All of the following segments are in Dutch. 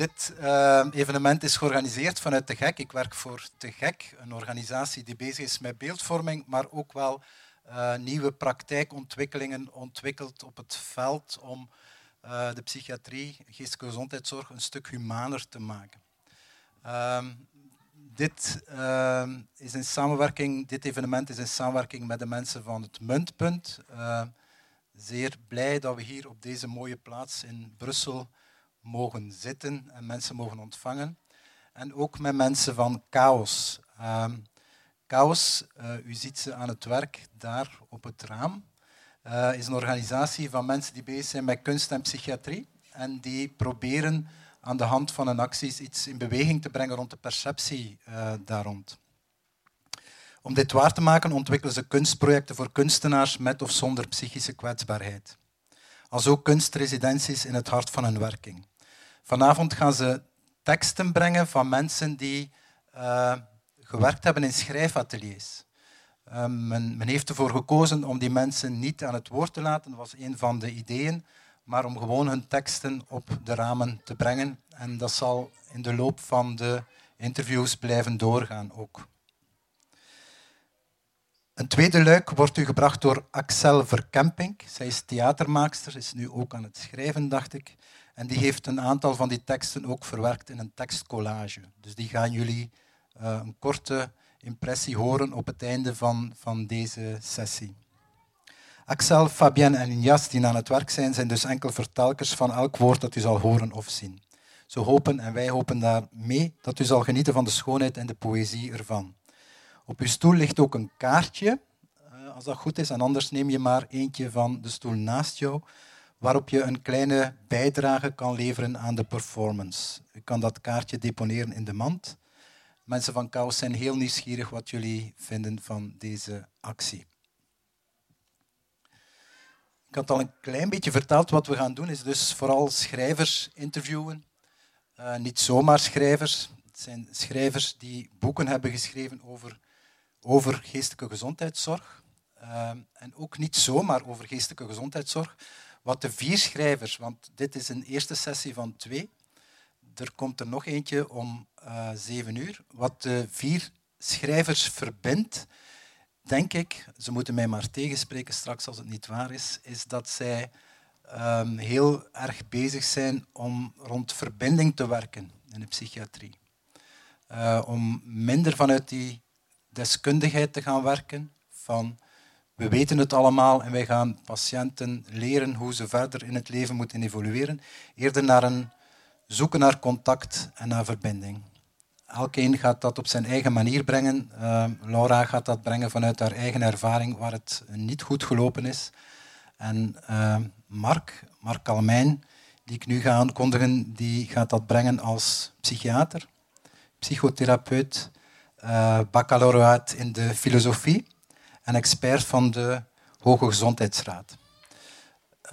Dit uh, evenement is georganiseerd vanuit De Gek. Ik werk voor Te Gek, een organisatie die bezig is met beeldvorming, maar ook wel uh, nieuwe praktijkontwikkelingen ontwikkeld op het veld om uh, de psychiatrie, geestelijke gezondheidszorg een stuk humaner te maken. Uh, dit, is in samenwerking, dit evenement is in samenwerking met de mensen van het Muntpunt. zeer blij dat we hier op deze mooie plaats in Brussel mogen zitten en mensen mogen ontvangen. En ook met mensen van Chaos. Uh, Chaos, uh, u ziet ze aan het werk daar op het raam, uh, is een organisatie van mensen die bezig zijn met kunst en psychiatrie. En die proberen aan de hand van hun acties iets in beweging te brengen rond de perceptie uh, daar rond. Om dit waar te maken ontwikkelen ze kunstprojecten voor kunstenaars met of zonder psychische kwetsbaarheid. Als ook kunstresidenties in het hart van hun werking. Vanavond gaan ze teksten brengen van mensen die uh, gewerkt hebben in schrijfateliers. Men, men, heeft ervoor gekozen om die mensen niet aan het woord te laten, dat was een van de ideeën, maar om gewoon hun teksten op de ramen te brengen. En dat zal in de loop van de interviews blijven doorgaan ook. Een tweede luik wordt u gebracht door Axel Verkemping. Zij is theatermaakster, is nu ook aan het schrijven, dacht ik. En die heeft een aantal van die teksten ook verwerkt in een tekstcollage. Dus die gaan jullie uh, een korte impressie horen op het einde van, van deze sessie. Axel, Fabienne en Injas die aan het werk zijn, zijn dus enkel vertelkers van elk woord dat u zal horen of zien. Ze hopen en wij hopen daarmee dat u zal genieten van de schoonheid en de poëzie ervan. Op uw stoel ligt ook een kaartje, uh, als dat goed is, en anders neem je maar eentje van de stoel naast jou waarop je een kleine bijdrage kan leveren aan de performance. Je kan dat kaartje deponeren in de mand. Mensen van Chaos zijn heel nieuwsgierig wat jullie vinden van deze actie. Ik had al een klein beetje verteld wat we gaan doen, is dus vooral schrijvers interviewen. Uh, niet zomaar schrijvers, het zijn schrijvers die boeken hebben geschreven over, over geestelijke gezondheidszorg. Uh, en ook niet zomaar over geestelijke gezondheidszorg, wat de vier schrijvers, want dit is een eerste sessie van twee, er komt er nog eentje om uh, zeven uur. Wat de vier schrijvers verbindt, denk ik, ze moeten mij maar tegenspreken straks als het niet waar is, is dat zij um, heel erg bezig zijn om rond verbinding te werken in de psychiatrie. Uh, om minder vanuit die deskundigheid te gaan werken, van we weten het allemaal en wij gaan patiënten leren hoe ze verder in het leven moeten evolueren. Eerder naar een zoeken naar contact en naar verbinding. Elkeen gaat dat op zijn eigen manier brengen. Uh, Laura gaat dat brengen vanuit haar eigen ervaring waar het niet goed gelopen is. En uh, Mark, Mark Kalmijn, die ik nu ga aankondigen, die gaat dat brengen als psychiater, psychotherapeut, uh, baccalaureat in de filosofie en expert van de Hoge Gezondheidsraad.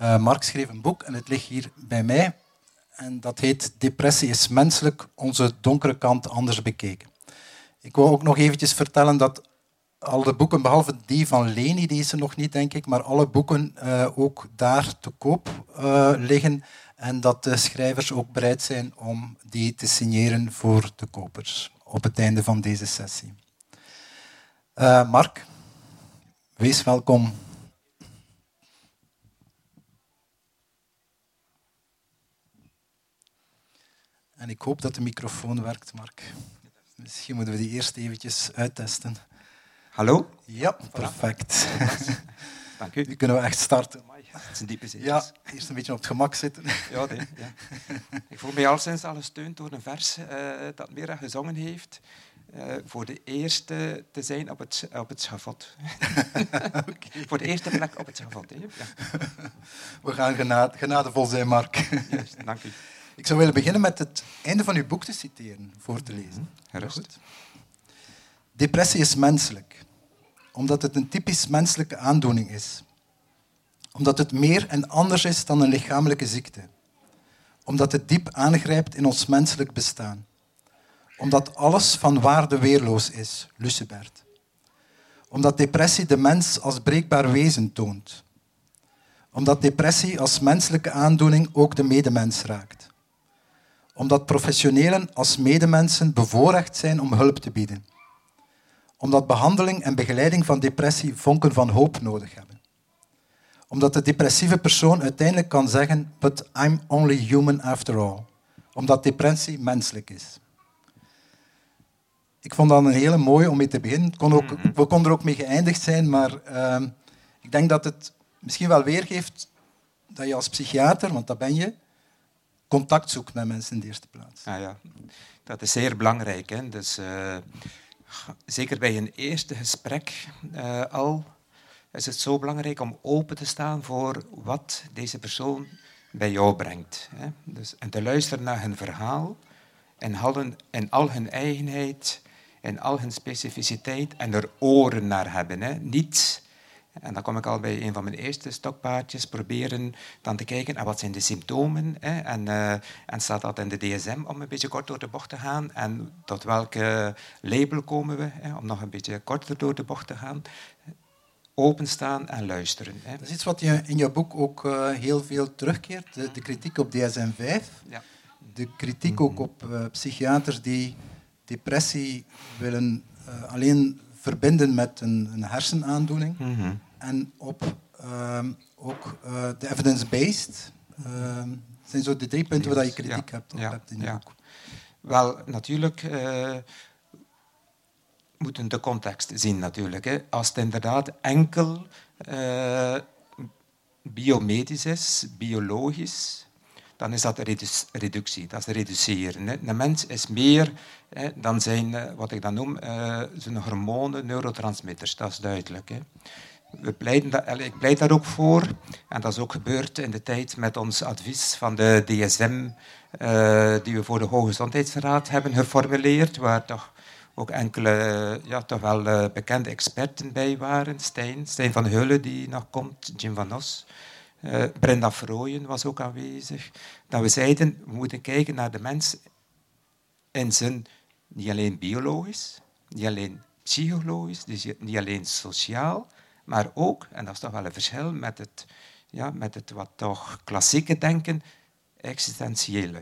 Uh, Mark schreef een boek en het ligt hier bij mij. En dat heet Depressie is menselijk, onze donkere kant anders bekeken. Ik wil ook nog eventjes vertellen dat alle boeken, behalve die van Leni, die is er nog niet, denk ik, maar alle boeken uh, ook daar te koop uh, liggen en dat de schrijvers ook bereid zijn om die te signeren voor de kopers op het einde van deze sessie. Mark, Wees welkom. En ik hoop dat de microfoon werkt, Mark. Misschien moeten we die eerst eventjes uittesten. Hallo? Ja, perfect. Dank u. Nu kunnen we echt starten. Het is een diepe zin. Ja, eerst een beetje op het gemak zitten. Ja, nee, ja. Ik voel mij al sinds al gesteund door een vers uh, dat Mira gezongen heeft. Uh, voor de eerste te zijn op het, op het schavot. voor de eerste plek op het schavot. Hè? Ja. We gaan genade, genadevol zijn, Mark. Juist, dank u. Ik zou willen beginnen met het einde van uw boek te citeren, voor te lezen. Gerust. Depressie is menselijk, omdat het een typisch menselijke aandoening is. Omdat het meer en anders is dan een lichamelijke ziekte. Omdat het diep aangrijpt in ons menselijk bestaan omdat alles van waarde weerloos is, Lucebert. Omdat depressie de mens als breekbaar wezen toont. Omdat depressie als menselijke aandoening ook de medemens raakt. Omdat professionelen als medemensen bevoorrecht zijn om hulp te bieden. Omdat behandeling en begeleiding van depressie vonken van hoop nodig hebben. Omdat de depressieve persoon uiteindelijk kan zeggen, but I'm only human after all. Omdat depressie menselijk is. Ik vond dat een hele mooie om mee te beginnen. Kon ook, mhm. we konden er ook mee geëindigd zijn, maar uh, ik denk dat het misschien wel weergeeft dat je als psychiater, want dat ben je, contact zoekt met mensen in de eerste plaats. Ja, ja. dat is zeer belangrijk. Hè? Dus, uh, zeker bij een eerste gesprek uh, al is het zo belangrijk om open te staan voor wat deze persoon bij jou brengt. Hè? Dus, en te luisteren naar hun verhaal en al hun, en al hun eigenheid en al hun specificiteit en er oren naar hebben. Hè? Niet en dan kom ik al bij een van mijn eerste stokpaardjes, proberen dan te kijken naar wat zijn de symptomen hè, en, uh, en staat dat in de DSM om een beetje kort door de bocht te gaan en tot welke label komen we, hè, om nog een beetje korter door de bocht te gaan. Openstaan en luisteren. Hè. Dat is iets wat je in je boek ook uh, heel veel terugkeert, de, de kritiek op DSM-5. Ja. De kritiek ook op uh, psychiaters die depressie willen alleen verbinden met een, een hersenaandoening. Mm -hmm en op ehm, ook uh, de evidence-based. Uh, zijn zo de drie punten waar je kritiek hebt, op hebt in je boek. Wel, natuurlijk uh, moeten de context zien natuurlijk. Hè. Als het inderdaad enkel uh, biomedisch is, biologisch, dan is dat reductie, dat is reduceren. Hè. Een mens is meer hè, dan zijn, wat ik dan noem, zijn hormonen, neurotransmitters, dat is duidelijk. Hè we pleiten ik pleit daar ook voor. En dat is ook gebeurd in de tijd met ons advies van de DSM, uh, eh, die we voor de Hoge Gezondheidsraad hebben geformuleerd, waar toch ook enkele ja, toch wel bekende experten bij waren. Stijn, Stijn van Hulle, die nog komt, Jim van Os. Uh, Brenda Vrooyen was ook aanwezig. Dat we zeiden, we moeten kijken naar de mens in zijn, niet alleen biologisch, niet alleen psychologisch, dus niet alleen sociaal, maar ook, en dat is toch wel een verschil met het, ja, met het wat toch klassieke denken, existentiële.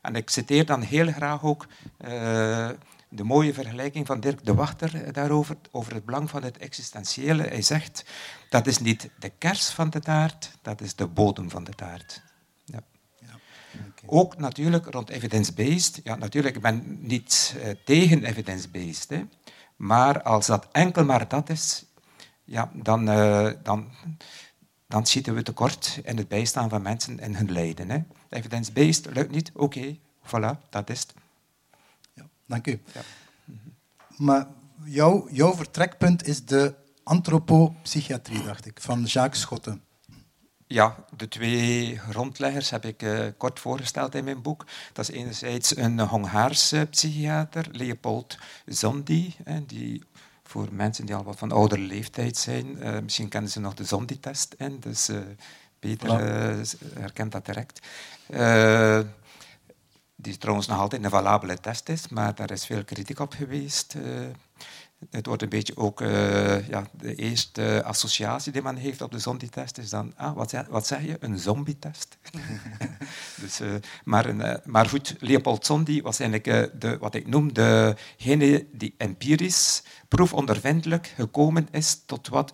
En ik citeer dan heel graag ook uh, de mooie vergelijking van Dirk de Wachter daarover, over het belang van het existentiële. Hij zegt, dat is niet de kers van de taart, dat is de bodem van de taart. Ja. Ook natuurlijk rond evidence-based. Ja, natuurlijk, ik ben niet uh, tegen evidence-based. Maar als dat enkel maar dat is, ja, dan, uh, dan, dan schieten we tekort in het bijstaan van mensen in hun lijden. Hè. Evidence-based lukt niet, oké, okay, voilà, dat is het. Dank u. Ja. Maar jouw, jouw vertrekpunt is de antropopsychiatrie, dacht ik, van Jacques Schotten. Ja, de twee grondleggers heb ik uh, kort voorgesteld in mijn boek. Dat is enerzijds een Hongaarse psychiater, Leopold Zondi, die voor mensen die al wat van oudere leeftijd zijn. Uh, misschien kennen ze nog de Zondi-test dus uh, Peter uh, herkent dat direct. Die trouwens nog altijd een valabele test is, maar daar is veel kritiek op geweest. Het wordt een beetje ook ja, de eerste associatie die men heeft op de zombie-test is dan, ah, wat, zeg, wat zeg je, een zombie-test? dus, maar, maar goed, Leopold Zondi was eigenlijk de, wat ik noem degene die empirisch proefondervindelijk gekomen is tot wat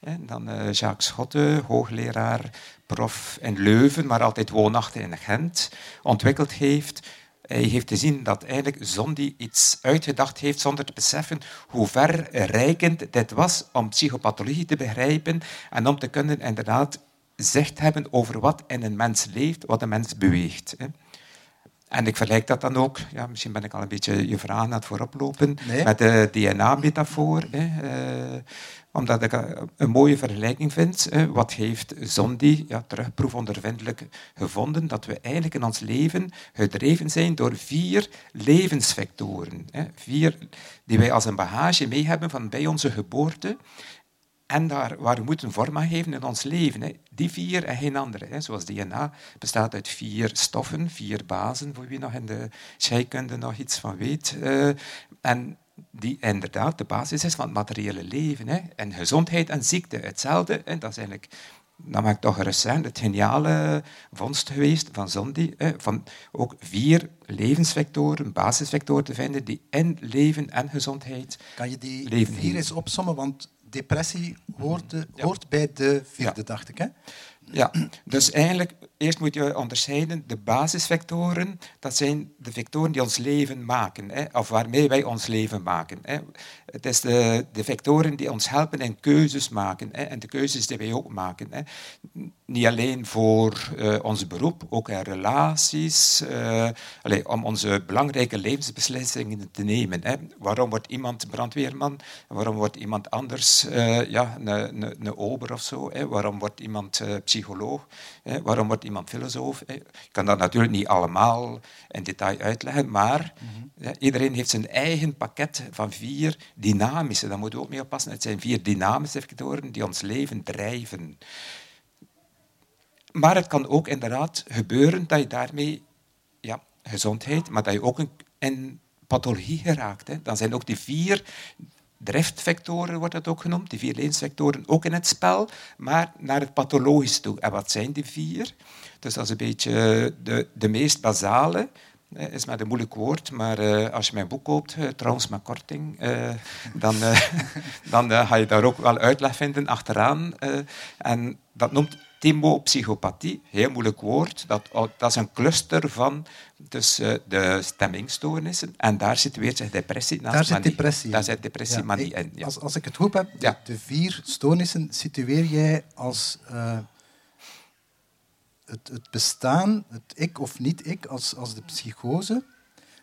Schotte, dan uh, Jacques Schotte, hoogleraar, prof in Leuven, maar altijd woonachtig in Gent, ontwikkeld heeft. Hij heeft gezien dat eigenlijk Zondi iets uitgedacht heeft zonder te beseffen hoe verrijkend dit was om psychopathologie te begrijpen en om te kunnen inderdaad zicht hebben over wat in een mens leeft, wat een mens beweegt. En ik vergelijk dat dan ook, ja, misschien ben ik al een beetje je vraag aan het vooroplopen, met de DNA-metafoor. Uh, omdat ik een mooie vergelijking vind. wat heeft Zondi ja, terugproefondervindelijk gevonden? Dat we eigenlijk in ons leven gedreven zijn door vier levensfactoren. Hè, vier die wij als een bagage mee hebben van bij onze geboorte en daar, waar we moeten vorm aan geven in ons leven. Hè. Die vier en geen andere. Hè. Zoals DNA bestaat uit vier stoffen, vier bazen, voor wie nog in de scheikunde nog iets van weet. Uh, en die inderdaad de basis is van het materiële leven. Hè. En gezondheid en ziekte, hetzelfde. Hè. Dat is eigenlijk dan ik toch recent het geniale vondst geweest van Zondi, van ook vier levensvectoren, basisvectoren te vinden die in leven en gezondheid Kan je die vier eens opsommen? Want depressie hoort, hoort bij de vierde, dacht ik. Hè? Ja, dus eigenlijk eerst moet je onderscheiden. De basisvectoren, dat zijn de vectoren die ons leven maken, hè, of waarmee wij ons leven maken. Hè. Het is de, de vectoren die ons helpen in keuzes maken, hè, en de keuzes die wij ook maken. Hè. Niet alleen voor uh, ons beroep, ook in relaties, uh, allez, om onze belangrijke levensbeslissingen te nemen. Hè. Waarom wordt iemand brandweerman? Waarom wordt iemand anders uh, ja, een, een, een ober of zo? Hè. Waarom wordt iemand psycholoog? Waarom wordt iemand filosoof. Ik kan dat natuurlijk niet allemaal in detail uitleggen, maar mhm. iedereen heeft zijn eigen pakket van vier dynamische, daar moeten we ook mee oppassen, het zijn vier dynamische factoren die ons leven drijven. Maar het kan ook inderdaad gebeuren dat je daarmee ja, gezondheid, maar dat je ook een, in pathologie geraakt. Hè. Dan zijn ook die vier driftvectoren wordt dat ook genoemd, die vier levensvectoren ook in het spel, maar naar het pathologisch toe. En wat zijn die vier? Dus dat is een beetje de, de meest basale, is met een moeilijk woord, maar uh, als je mijn boek koopt, uh, trouwens met korting, dan, dan ga je daar ook wel uitleg vinden achteraan. en dat noemt Thymopsychopathie, heel moeilijk woord. Dat, oh, dat is een cluster van dus, de stemmingstoornissen. En daar situeert zich depressie naast Daar zit depressie Daar zit depressie ja, manie in. Ja. Als, als ik het goed heb, de, de vier stoornissen situeer jij als het, het, bestaan, het ik of niet-ik, als, als de psychose,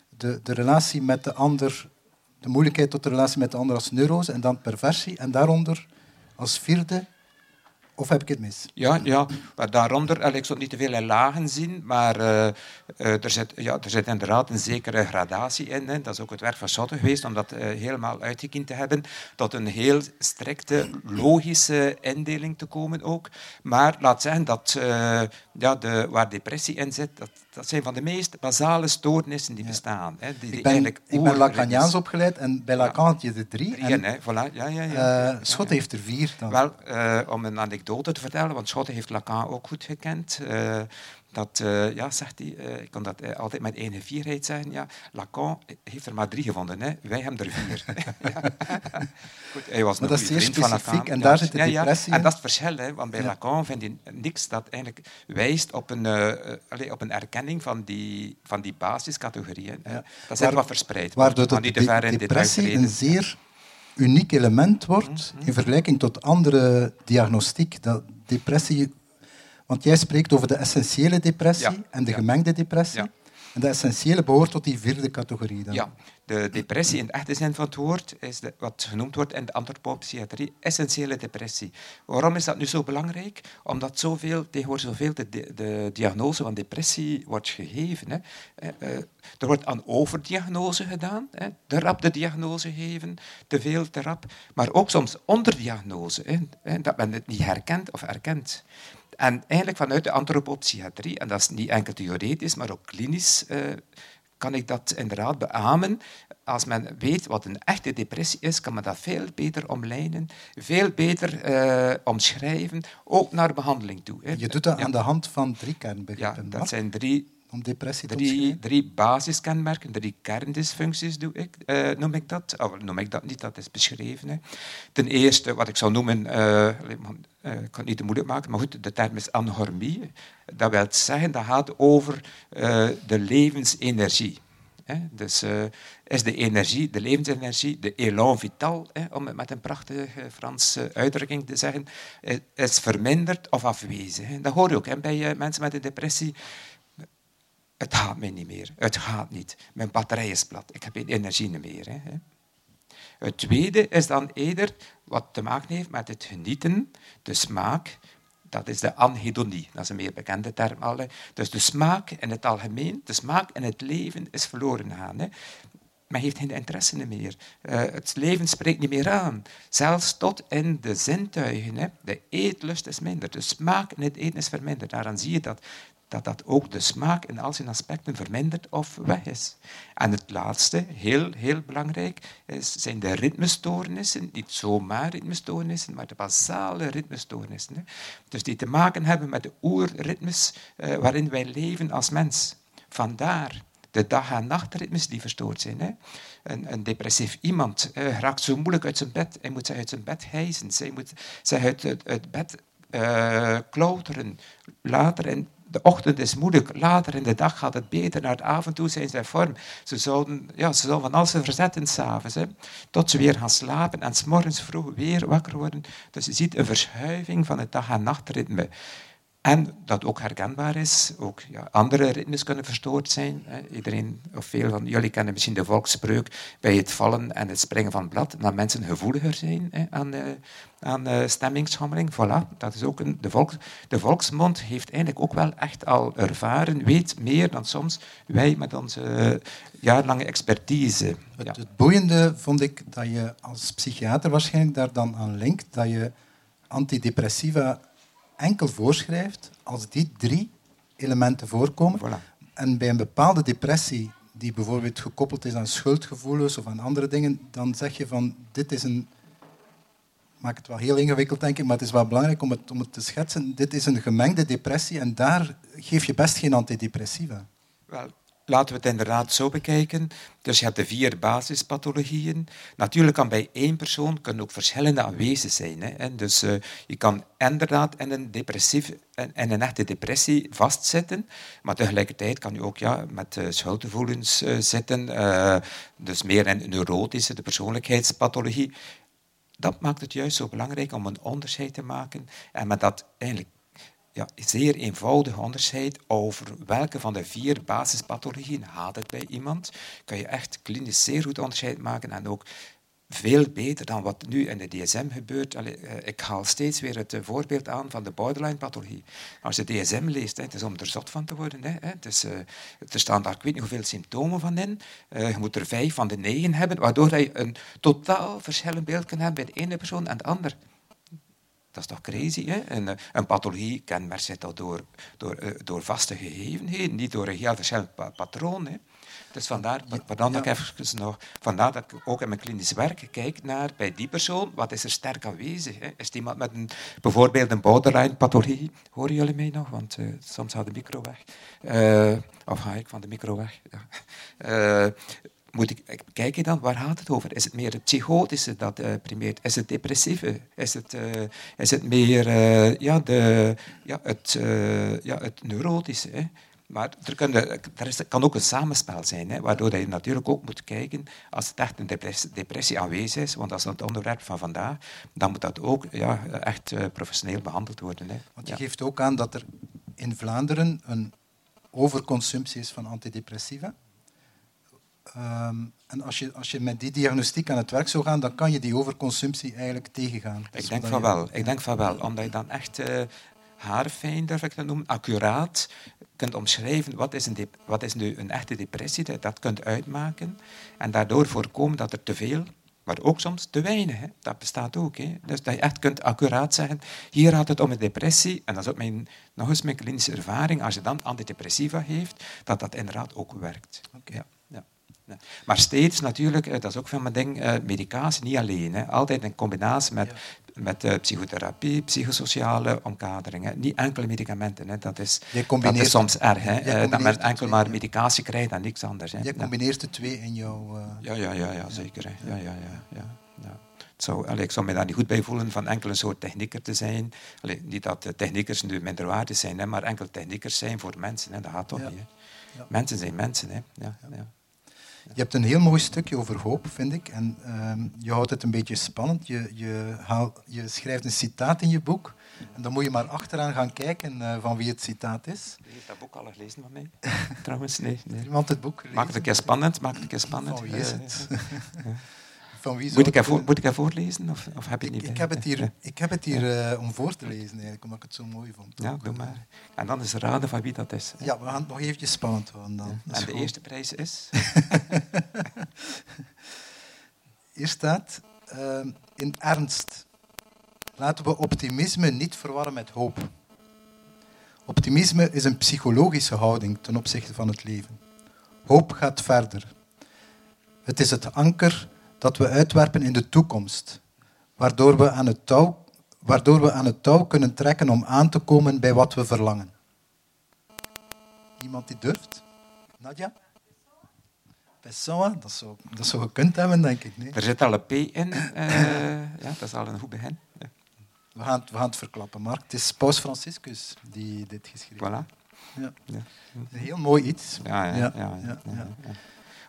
de, de relatie met de ander, de moeilijkheid tot de relatie met de ander als neurose en dan perversie, en daaronder als vierde of heb ik het mis? Ja, ja maar daaronder, ik zou niet te veel in lagen zien, maar uh, er, zit, ja, er zit inderdaad een zekere gradatie in. Hè. Dat is ook het werk van Schotten geweest, om dat helemaal uitgekiend te hebben, tot een heel strikte, logische indeling te komen ook. Maar laat zeggen dat ja, de, waar depressie in zit, dat, dat zijn van de meest basale stoornissen die bestaan. Hè, die, ik ben, ik ben Lacaniaans opgeleid en bij Lacan had je de drie. Drieën, hè, voilà. ja, ja, ja. Uh, Schot heeft er vier. Dan. Wel, uh, om een anekdote te vertellen, want Schotten heeft Lacan ook goed gekend. Uh, dat, uh, ja, zegt hij, uh, ik kan dat uh, altijd met enige fierheid zeggen, ja, Lacan heeft er maar drie gevonden, hè. wij hebben er vier. Goed, hij was maar dat is zeer specifiek en daar zit de depressie ja, En dat is het verschil, hè, want bij Lacan vind je niks dat eigenlijk wijst op een, allez, op een erkenning van die, van die basiscategorieën. Hè. Dat is wat verspreid. Waardoor de, de, de depressie een zeer uniek element wordt mm -hmm. in vergelijking tot andere diagnostiek. Dat depressie want jij spreekt over de essentiële depressie en de gemengde depressie. En de essentiële behoort tot die vierde categorie. Dan. Ja, de depressie in de echte zin van het woord is de, wat genoemd wordt in de antropopsychiatrie essentiële depressie. Waarom is dat nu zo belangrijk? Omdat zoveel, tegenwoordig zoveel de, de, diagnose van depressie wordt gegeven. Hè. Eh, eh, er wordt aan overdiagnose gedaan, hè. te rap de diagnose geven, te veel te rap, maar ook soms onderdiagnose, hè, dat men het niet herkent of erkent. En eigenlijk vanuit de antropopsychiatrie, en dat is niet enkel theoretisch, maar ook klinisch, uh, kan ik dat inderdaad beamen. Als men weet wat een echte depressie is, kan men dat veel beter omlijnen, veel beter uh, omschrijven, ook naar behandeling toe. Hè. Je doet dat aan de hand van drie kernbegrippen. Ja, dat zijn drie om depressie te drie, drie basiskenmerken, drie kerndysfuncties doe ik, uh, noem ik dat. Of noem ik dat niet, dat is beschreven. Hè. Ten eerste, wat ik zou noemen, uh, ik kan het niet te moeilijk maken, maar goed, de term is anhormie. Dat wil zeggen, dat gaat over uh, de levensenergie. Hè. Dus is de energie, de levensenergie, de élan vital, hè, om het met een prachtige Franse uitdrukking te zeggen, is verminderd of afwezig. Dat hoor je ook hè, bij mensen met een depressie het gaat mij niet meer. Het gaat niet. Mijn batterij is plat. Ik heb geen energie meer. Hè. Het tweede is dan eerder wat te maken heeft met het genieten, de smaak. Dat is de anhedonie. Dat is een meer bekende term. Al, dus de smaak in het algemeen, de smaak in het leven is verloren gegaan. Hè. Men heeft geen interesse meer. Uh, het leven spreekt niet meer aan. Zelfs tot in de zintuigen. Hè. De eetlust is minder. De smaak in het eten is verminderd. Daaraan zie je dat dat dat ook de smaak in al zijn aspecten vermindert of weg is. En het laatste, heel, heel belangrijk, is, zijn de ritmestoornissen. Niet zomaar ritmestoornissen, maar de basale ritmestoornissen. Hè. Dus die te maken hebben met de oerritmes uh, waarin wij leven als mens. Vandaar de dag- en nachtritmes die verstoord zijn. Hè. Een, een, depressief iemand uh, raakt zo moeilijk uit zijn bed. Hij moet zich uit zijn bed hijzen. Zij moet zich uit het, bed uh, klauteren. Later in de ochtend is moeilijk, later in de dag gaat het beter, naar de avond toe zijn ze vorm. Ze zouden, ja, ze zouden van alles verzetten s'avonds, tot ze weer gaan slapen en s'morgens vroeg weer wakker worden. Dus je ziet een verschuiving van het dag- en nachtritme. En dat ook herkenbaar is, ook ja, andere ritmes kunnen verstoord zijn. Iedereen, of veel van jullie kennen misschien de volksspreuk bij het vallen en het springen van het blad, dat mensen gevoeliger zijn aan, uh, aan uh, stemmingsschommeling. Voilà, dat is ook een, de, volks, de volksmond heeft eigenlijk ook wel echt al ervaren, weet meer dan soms wij met onze uh, jarenlange expertise. Het, ja. het boeiende vond ik dat je als psychiater waarschijnlijk daar dan aan linkt, dat je antidepressiva enkel voorschrijft als die drie elementen voorkomen. Voilà. En bij een bepaalde depressie, die bijvoorbeeld gekoppeld is aan schuldgevoelens of aan andere dingen, dan zeg je van dit is een. Ik maak het wel heel ingewikkeld, denk ik, maar het is wel belangrijk om het, om het te schetsen. Dit is een gemengde depressie en daar geef je best geen antidepressiva. Wel, Laten we het inderdaad zo bekijken. Dus je hebt de vier basispathologieën. Natuurlijk kan bij één persoon kunnen ook verschillende aanwezig zijn. Hè. Dus uh, je kan inderdaad in een, depressief, in een echte depressie vastzitten, maar tegelijkertijd kan je ook ja, met uh, schuldgevoelens uh, zitten, dus meer in neurotische, de persoonlijkheidspathologie. Dat maakt het juist zo belangrijk om een onderscheid te maken en met dat eigenlijk ja, zeer eenvoudig onderscheid over welke van de vier basispathologieën haalt het bij iemand. Kan je echt klinisch zeer goed onderscheid maken en ook veel beter dan wat nu in de DSM gebeurt. Allee, ik haal steeds weer het voorbeeld aan van de borderline-pathologie. Als je DSM leest, het is om er zot van te worden. Het is, uh, er staan daar ik weet niet hoeveel symptomen van in. Je moet er vijf van de negen hebben, waardoor je een totaal verschillend beeld kan hebben bij de ene persoon en de ander. Dat is toch crazy, hè? Een, een pathologie kenmerkt zich toch door, door, uh, door vaste gegevenheden, niet door een heel verschillend pa patroon. Hè? Dus vandaar, ja. even nog, vandaar dat ik ook in mijn klinisch werk kijk naar bij die persoon, wat is er sterk aanwezig? Hè? Is het iemand met een, bijvoorbeeld een borderline-pathologie? Horen jullie mij nog? Want uh, soms gaat de micro weg. Uh, of ga ik van de micro weg? Ja moet ik kijken dan, waar gaat het over? Is het meer het psychotische dat uh, primeert? Is het depressieve? Is het, uh, is het meer uh, ja, de, ja, het, ja, het neurotische? Hè? Maar er, kan, er is, kan ook een samenspel zijn, hè, waardoor je natuurlijk ook moet kijken, als het echt een depressie, depressie aanwezig is, want dat is het onderwerp van vandaag, dan moet dat ook ja, echt professioneel behandeld worden. Hè. Want je ja. geeft ook aan dat er in Vlaanderen een overconsumptie is van antidepressiva. Um, en als je, als je met die diagnostiek aan het werk zou gaan, dan kan je die overconsumptie eigenlijk tegengaan. Ik denk van wel. Ik denk van wel. Omdat je dan echt uh, haarfijn, durf ik dat noemen, accuraat kunt omschrijven wat is, een wat is nu een echte depressie, dat, dat kunt uitmaken. En daardoor voorkomen dat er te veel, maar ook soms te weinig, hè. dat bestaat ook. Hè. Dus dat je echt kunt accuraat zeggen, hier gaat het om een depressie, en dat is ook mijn, nog eens mijn klinische ervaring, als je dan antidepressiva heeft, dat dat inderdaad ook werkt. Okay. Ja. Maar steeds natuurlijk, dat is ook van mijn ding, medicatie niet alleen. Hè. Altijd in combinatie met, ja. met uh, psychotherapie, psychosociale omkaderingen. Niet enkele medicamenten. Hè. Dat, is, dat is soms erg. Hè. dat men enkel twee, maar medicatie krijgt en niks anders. Hè. Je combineert de twee in jouw... Uh... Ja, ja, ja, ja, zeker. Hè. Ja, ja, ja, ja, ja. Zou, allee, ik zou me daar niet goed bij voelen van enkel een soort technieker te zijn. Allee, niet dat techniekers nu minderwaardig zijn, hè, maar enkel techniekers zijn voor mensen. Hè. Dat gaat toch niet. Mensen zijn mensen. Hè. Ja, ja. Je hebt een heel mooi stukje over hoop, vind ik. En uh, je houdt het een beetje spannend. Je, je, haal, je, schrijft een citaat in je boek. En dan moet je maar achteraan gaan kijken uh, van wie het citaat is. Wie heeft dat boek al gelezen van mij? Trouwens, nee. nee. Iemand het boek gelezen? Maak het een keer spannend. Maak het een keer spannend. Is het? Van wie moet, ik ervoor, moet ik het voorlezen? Of, of heb je het niet ik, heb het hier, ik heb het hier uh, om voor te lezen, eigenlijk, omdat ik het zo mooi vond. Ja, doe maar. En dan is raden van wie dat is. Hè? Ja, we gaan het nog eventjes spannend houden dan. Ja. En de eerste prijs is? hier staat, uh, in ernst, laten we optimisme niet verwarren met hoop. Optimisme is een psychologische houding ten opzichte van het leven. Hoop gaat verder. Het is het anker dat we uitwerpen in de toekomst, waardoor we aan het touw, waardoor we aan het touw kunnen trekken om aan te komen bij wat we verlangen. Iemand die durft? Nadja? Pessoa, dat zou, dat zou gekund hebben, denk ik. Nee? Er zit al een P in. Uh, ja, dat is al een goed begin. Ja. We, gaan het, we gaan het verklappen, Mark. Het is Paus Franciscus die dit geschreven heeft. Voilà. Ja. ja. Een heel mooi iets. ja, ja. ja, ja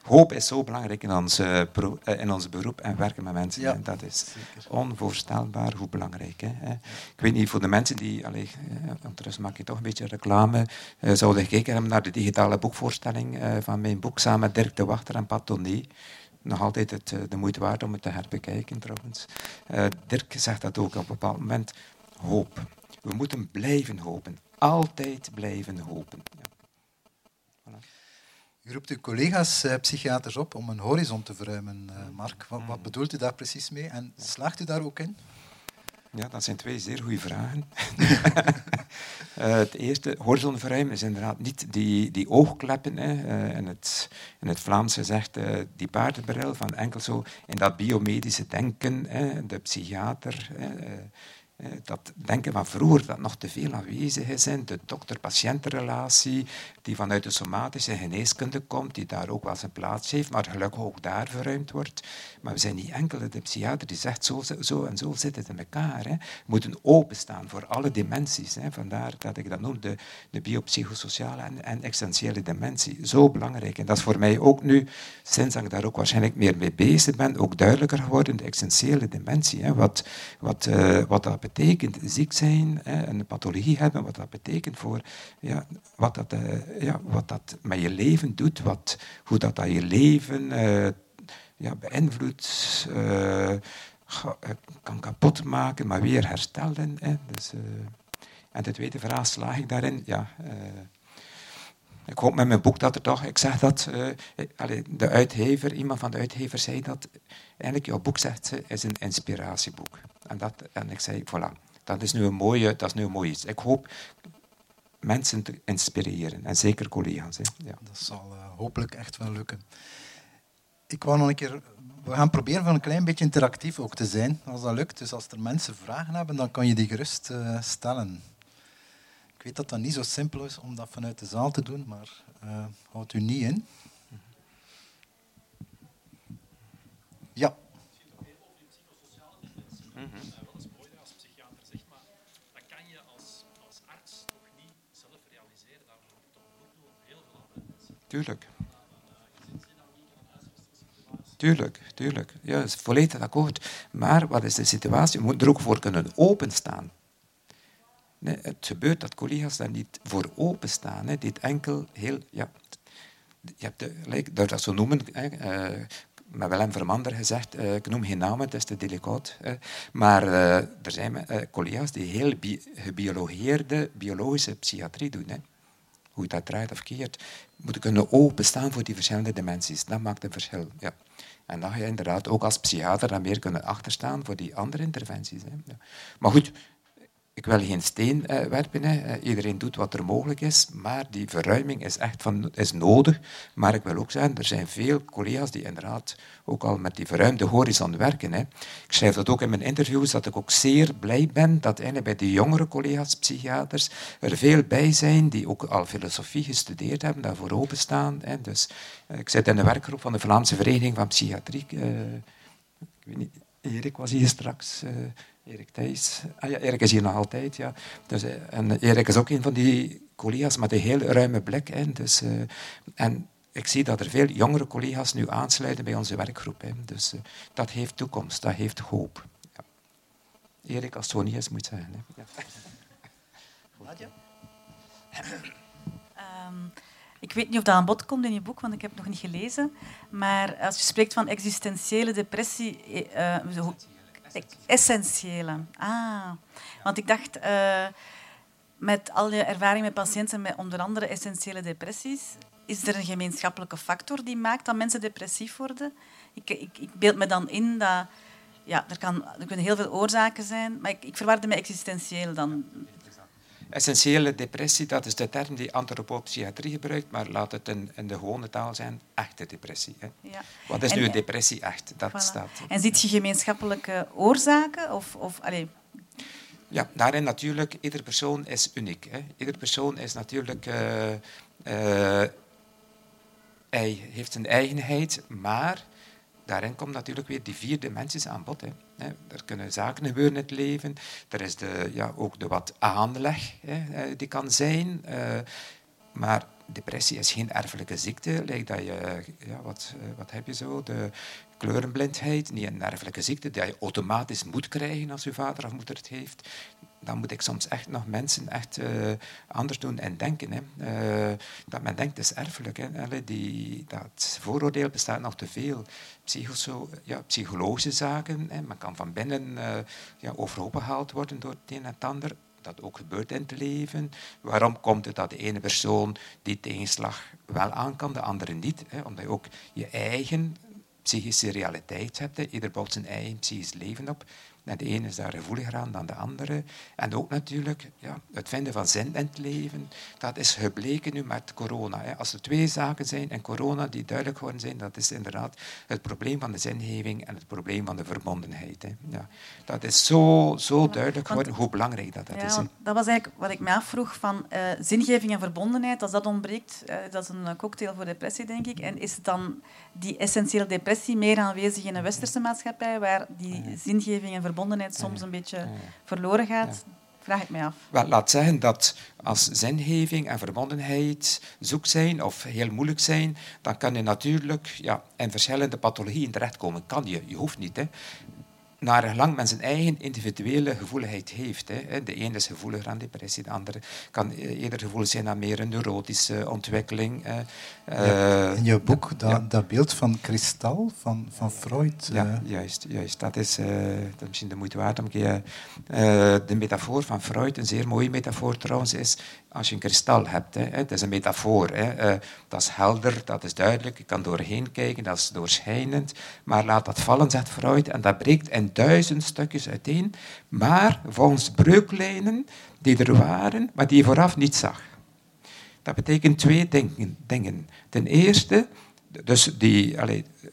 hoop is zo belangrijk in ons, uh, in ons beroep en werken met mensen. Ja, dat is zeker. onvoorstelbaar hoe belangrijk. Hè. Ik weet niet, voor de mensen die... Allez, uh, ondertussen maak ik toch een beetje reclame. Zouden gekeken hebben naar de digitale boekvoorstelling van mijn boek samen met Dirk de Wachter en Pat Tonné. Nog altijd het, de moeite waard om het te herbekijken trouwens. Dirk zegt dat ook op een bepaald moment. Hoop. We moeten blijven hopen. Altijd blijven hopen. Ja. U roept uw collega's uh, psychiaters op om een horizon te verruimen, uh, Mark. Wat, wat, bedoelt u daar precies mee en slaagt u daar ook in? Ja, dat zijn twee zeer goede vragen. uh, het eerste, horizon verruimen, is inderdaad niet die, die oogkleppen. Hè. in, het, in het Vlaams gezegd die paardenbril van enkel zo in dat biomedische denken, hè, de psychiater eh, dat denken van vroeger dat nog te veel aanwezig is in de dokter-patiëntenrelatie, die vanuit de somatische geneeskunde komt, die daar ook wel zijn plaats heeft, maar gelukkig ook daar verruimd wordt. Maar we zijn niet enkel de psychiater die zegt zo, zo en zo zit het in elkaar. Hè. We moeten openstaan voor alle dimensies. Hè. Vandaar dat ik dat noem, de, de biopsychosociale en, en essentiële dimensie. Zo belangrijk. En dat is voor mij ook nu, sinds ik daar ook waarschijnlijk meer mee bezig ben, ook duidelijker geworden, de essentiële dimensie. Hè. Wat, wat, uh, wat dat betekent ziek zijn, een pathologie hebben, wat dat betekent voor ja, wat, dat, uh, ja, wat dat met je leven doet, wat, hoe dat, dat je leven uh, ja, beïnvloedt, uh, kan kapot maken, maar weer herstellen. Hè. Dus, en de tweede vraag slaag ik daarin. Ja, ik hoop met mijn boek dat er toch, ik zeg dat, uh, de uitgever, iemand van de uitgever zei dat, eigenlijk jouw boek zegt ze, is een inspiratieboek. En, dat, en ik zei, voilà, dat is nu een mooie, dat is nu een iets. Ik hoop mensen te inspireren, en zeker collega's. Hè. Ja. Dat zal uh, hopelijk echt wel lukken. Ik wou nog een keer, we gaan proberen van een klein beetje interactief ook te zijn, als dat lukt. Dus als er mensen vragen hebben, dan kan je die gerust uh, stellen. Ik weet dat dat niet zo simpel is om dat vanuit de zaal te doen, maar uh, houdt u niet in. Ja. Tuurlijk. Tuurlijk, tuurlijk. Ja, dat is volledig akkoord. Maar wat is de situatie? We moeten er ook voor kunnen openstaan. Het gebeurt dat collega's daar niet voor openstaan. Hè. Dit enkel heel... Ja, je hebt de, dat, dat zo noemen, hè, uh, met Willem Vermander gezegd, uh, ik noem geen namen, het is te delicaat. Maar er zijn collega's die heel bi gebiologeerde biologische psychiatrie doen. Hè. Hoe dat draait of keert, moeten kunnen openstaan voor die verschillende dimensies. Dat maakt een verschil. Ja. En dan ga je inderdaad ook als psychiater dan meer kunnen achterstaan voor die andere interventies. Hè. Maar goed, ik wil geen steen uh, werpen. Hè. Eh, iedereen doet wat er mogelijk is, maar die verruiming is echt van, is nodig. Maar ik wil ook zeggen, er zijn veel collega's die inderdaad ook al met die verruimde horizon werken. Hè. Ik schrijf dat ook in mijn interviews, dat ik ook zeer blij ben dat bij de jongere collega's, psychiaters, er veel bij zijn die ook al filosofie gestudeerd hebben, daarvoor openstaan. Hè. Dus, uh, ik zit in de werkgroep van de Vlaamse Vereniging van Psychiatrie. ik weet niet, Erik was hier straks. Erik Thijs. Ah ja, Erik is hier nog altijd. Ja. Dus, eh, en Erik is ook een van die collega's met een heel ruime blik. in. Dus, uh, en ik zie dat er veel jongere collega's nu aansluiten bij onze werkgroep. Hè. Dus uh, dat heeft toekomst, dat heeft hoop. Ja. Erik, als het zo niet is, moet zijn. Hè. Ja. Um, ik weet niet of dat aan bod komt in je boek, want ik heb het nog niet gelezen. Maar als je spreekt van existentiële depressie, uh, Essentiële. Ah, want ik dacht, uh, met al je ervaring met patiënten met onder andere essentiële depressies, is er een gemeenschappelijke factor die maakt dat mensen depressief worden? Ik, ik, ik beeld me dan in dat... Ja, er, kan, er kunnen heel veel oorzaken zijn, maar ik, ik verwarde me existentieel dan. Essentiële depressie, dat is de term die antropopsychiatrie gebruikt, maar laat het in, in de gewone taal zijn, echte depressie. Hè. Ja. Wat is nu een depressie echt? Dat staat. En ziet je gemeenschappelijke oorzaken? Of, of, allez. Ja, daarin natuurlijk, ieder persoon is uniek. Hè. Ieder persoon is natuurlijk... Uh, uh, hij heeft een eigenheid, maar daarin komt natuurlijk weer die vier dimensies aan bod. Hè. Er kunnen zaken gebeuren in het leven. Er is de, ja, ook de wat aanleg hè, eh, die kan zijn. Uh, maar depressie is geen erfelijke ziekte. Lijkt dat je, ja, wat, eh, wat heb je zo? De kleurenblindheid, niet een erfelijke ziekte die je automatisch moet krijgen als je vader of moeder het heeft dan moet ik soms echt nog mensen echt uh, anders doen en denken. Hè. Uh, dat men denkt, is erfelijk. Hè. die, dat vooroordeel bestaat nog te veel. Psycho ja, psychologische zaken. Hè. Men kan van binnen uh, ja, overhoop gehaald worden door het een en ander. Dat ook gebeurt in het leven. Waarom komt het dat de ene persoon die tegenslag wel aan kan, de andere niet? Hè? Omdat je ook je eigen psychische realiteit hebt. Hè. Ieder bouwt zijn eigen psychisch leven op. En de ene is daar gevoeliger aan dan de andere. En ook natuurlijk ja, het vinden van zin in het leven. Dat is gebleken nu met corona. Hè. Als er twee zaken zijn in corona die duidelijk geworden zijn, dat is inderdaad het probleem van de zingeving en het probleem van de verbondenheid. Hè. Ja, dat is zo, zo duidelijk geworden hoe belangrijk dat, dat ja, is. Dat was eigenlijk wat ik me afvroeg van uh, zingeving en verbondenheid. Als dat ontbreekt, uh, dat is een cocktail voor depressie, denk ik. En is het dan die essentiële depressie meer aanwezig in een westerse maatschappij, waar die zingeving en verbondenheid soms een beetje verloren gaat? Vraag ik mij af. Wel, laat zeggen dat als zingeving en verbondenheid zoek zijn of heel moeilijk zijn, dan kan je natuurlijk ja, in verschillende pathologieën terechtkomen. Kan je, je hoeft niet. Hè naar gelang men zijn eigen individuele gevoeligheid heeft. Hè. De ene is gevoeliger aan depressie, de andere kan eerder gevoelig zijn aan meer een neurotische ontwikkeling. Ja, in je boek, dat, dat beeld van kristal van, van Freud. Ja, uh... juist, juist. Dat is, uh, dat is misschien de moeite waard om een keer... Uh, de metafoor van Freud, een zeer mooie metafoor trouwens, is als je een kristal hebt. Hè, het is een metafoor. Hè, dat is helder, dat is duidelijk, je kan doorheen kijken, dat is doorschijnend. Maar laat dat vallen, zegt Freud, en dat breekt in duizend stukjes uiteen. Maar volgens breuklijnen die er waren, maar die je vooraf niet zag. Dat betekent twee dingen. Ten eerste, dus die,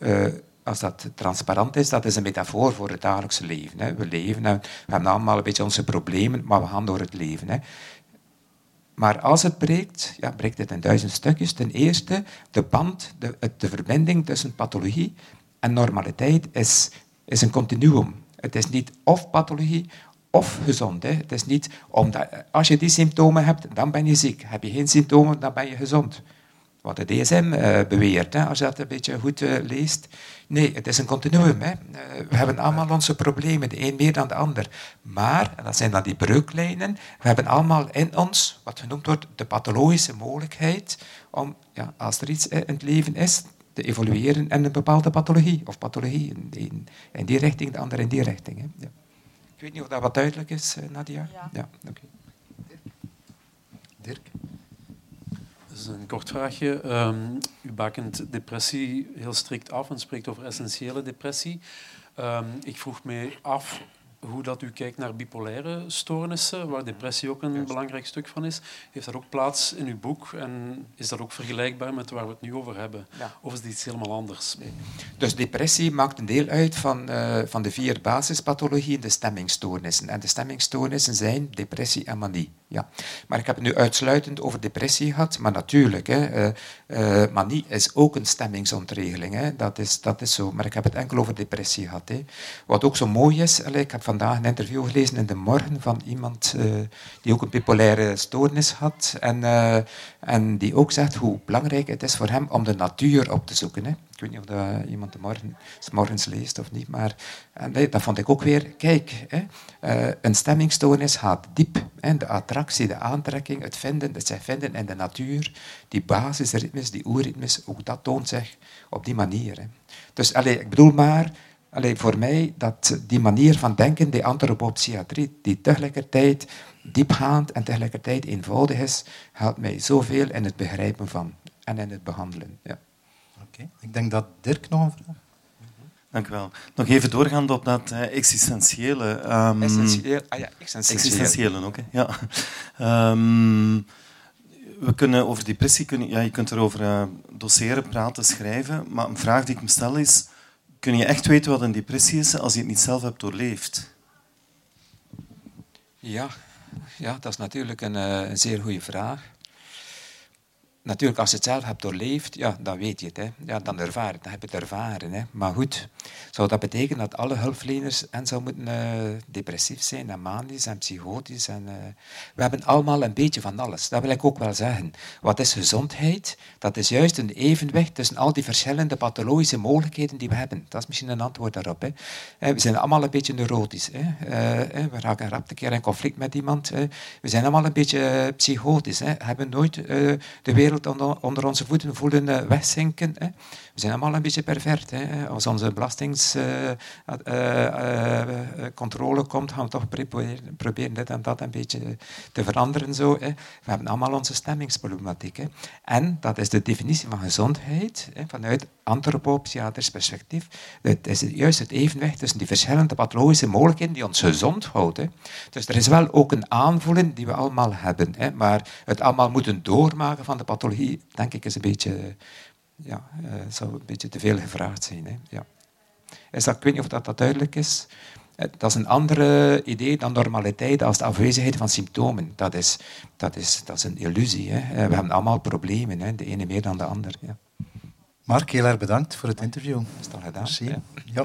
uh, als dat transparant is, dat is een metafoor voor het dagelijkse leven. Hè. We leven, we hebben allemaal een beetje onze problemen, maar we gaan door het leven. Hè. Maar als het breekt, ja, breekt het in duizend stukjes. Ten eerste, de band, de, de verbinding tussen pathologie en normaliteit is, is een continuum. Het is niet of pathologie of gezond. Hè. Het is niet omdat als je die symptomen hebt, dan ben je ziek. Heb je geen symptomen, dan ben je gezond. Wat de DSM eh, beweert, hè, als je dat een beetje goed uh, leest. Nee, het is een continuum. Hè. Uh, we hebben allemaal onze problemen, de een meer dan de ander. Maar, en dat zijn dan die breuklijnen, we hebben allemaal in ons, wat genoemd wordt, de pathologische mogelijkheid om, ja, als er iets in het leven is, te evolueren in een bepaalde pathologie. Of pathologie, in die, in die richting, de andere in die richting. Hè. Ja. Ik weet niet of dat wat duidelijk is, Nadia. Ja. ja okay. Dirk? Dat is een kort vraagje. Um, u bakent depressie heel strikt af en spreekt over essentiële depressie. Um, ik vroeg me af hoe dat u kijkt naar bipolaire stoornissen, waar depressie ook een belangrijk stuk van is. Heeft dat ook plaats in uw boek en is dat ook vergelijkbaar met waar we het nu over hebben? Of is het iets helemaal anders? Dus depressie maakt een deel uit van, uh, van de vier basispathologieën, de stemmingstoornissen. En de stemmingstoornissen zijn depressie en manie. Ja. Maar ik heb het nu uitsluitend over depressie gehad, maar natuurlijk, hè, uh, uh, manie is ook een stemmingsontregeling. Hè. Dat, is, dat is zo. Maar ik heb het enkel over depressie gehad. Hè. Wat ook zo mooi is, ik heb vandaag een interview gelezen in de morgen van iemand uh, die ook een bipolaire stoornis had. En, en die ook zegt hoe belangrijk het is voor hem om de natuur op te zoeken. Hè. Ik weet niet of dat iemand morgen, morgens leest of niet, maar en dat vond ik ook weer. Kijk, hè, een stemmingstoornis gaat diep. De attractie, de aantrekking, het vinden, het zich vinden in de natuur, die basisritmes, die oerritmes, ook dat toont zich op die manier. Hè. Dus allez, ik bedoel maar, allez, voor mij, dat die manier van denken, die antropopsychiatrie, die tegelijkertijd diepgaand en tegelijkertijd eenvoudig is, helpt mij zoveel in het begrijpen van en in het behandelen. Ja. Oké, ik denk dat Dirk nog een vraag Dank u wel. Nog even doorgaand op dat uh, existentiële. Um, Essentieel, ah ja, existentiële. Existentiële ook, hè. ja. Um, we kunnen over depressie, kunnen, ja, je kunt erover uh, doseren, praten, schrijven. Maar een vraag die ik me stel is, kun je echt weten wat een depressie is als je het niet zelf hebt doorleefd? Ja, ja dat is natuurlijk een, uh, een zeer goede vraag. Natuurlijk, als je het zelf hebt doorleefd, ja, dan weet je het. Hè. Ja, dan ervaar het, dan heb je het ervaren. Hè. Maar goed, zou dat betekenen dat alle hulpverleners en zou moeten uh, depressief zijn en manisch en psychotisch? En, uh, we hebben allemaal een beetje van alles. Dat wil ik ook wel zeggen. Wat is gezondheid? Dat is juist een evenwicht tussen al die verschillende pathologische mogelijkheden die we hebben. Dat is misschien een antwoord daarop. Hè. Eh, we zijn allemaal een beetje neurotisch. Hè. we raken rap een keer in conflict met iemand. Hè. We zijn allemaal een beetje psychotisch. Hè. Hebben nooit de wereld onder, onze voeten voelen wegzinken. We zijn allemaal een beetje pervert. Als onze belastingscontrole uh, uh, komt, gaan we toch proberen, dit en dat een beetje te veranderen. Zo. We hebben allemaal onze stemmingsproblematiek. En dat is de definitie van gezondheid hè, vanuit antropopsychiatrisch perspectief. Het is juist het evenwicht tussen die verschillende pathologische mogelijkheden die ons gezond houden. Dus er is wel ook een aanvoeling die we allemaal hebben. Maar het allemaal moeten doormaken van de pathologie denk ik, is een beetje, ja, uh, zou een beetje te veel gevraagd zijn. Hè. Ja. Is dat, ik weet niet of dat, dat duidelijk is. Eh, dat is een ander idee dan normaliteit als de afwezigheid van symptomen. Dat is, dat is, dat is een illusie. Hè. Eh, we hebben allemaal problemen, hè. de ene meer dan de ander. Ja. Mark, heel erg bedankt voor het interview. Dat is toch gedaan. Ja. ja.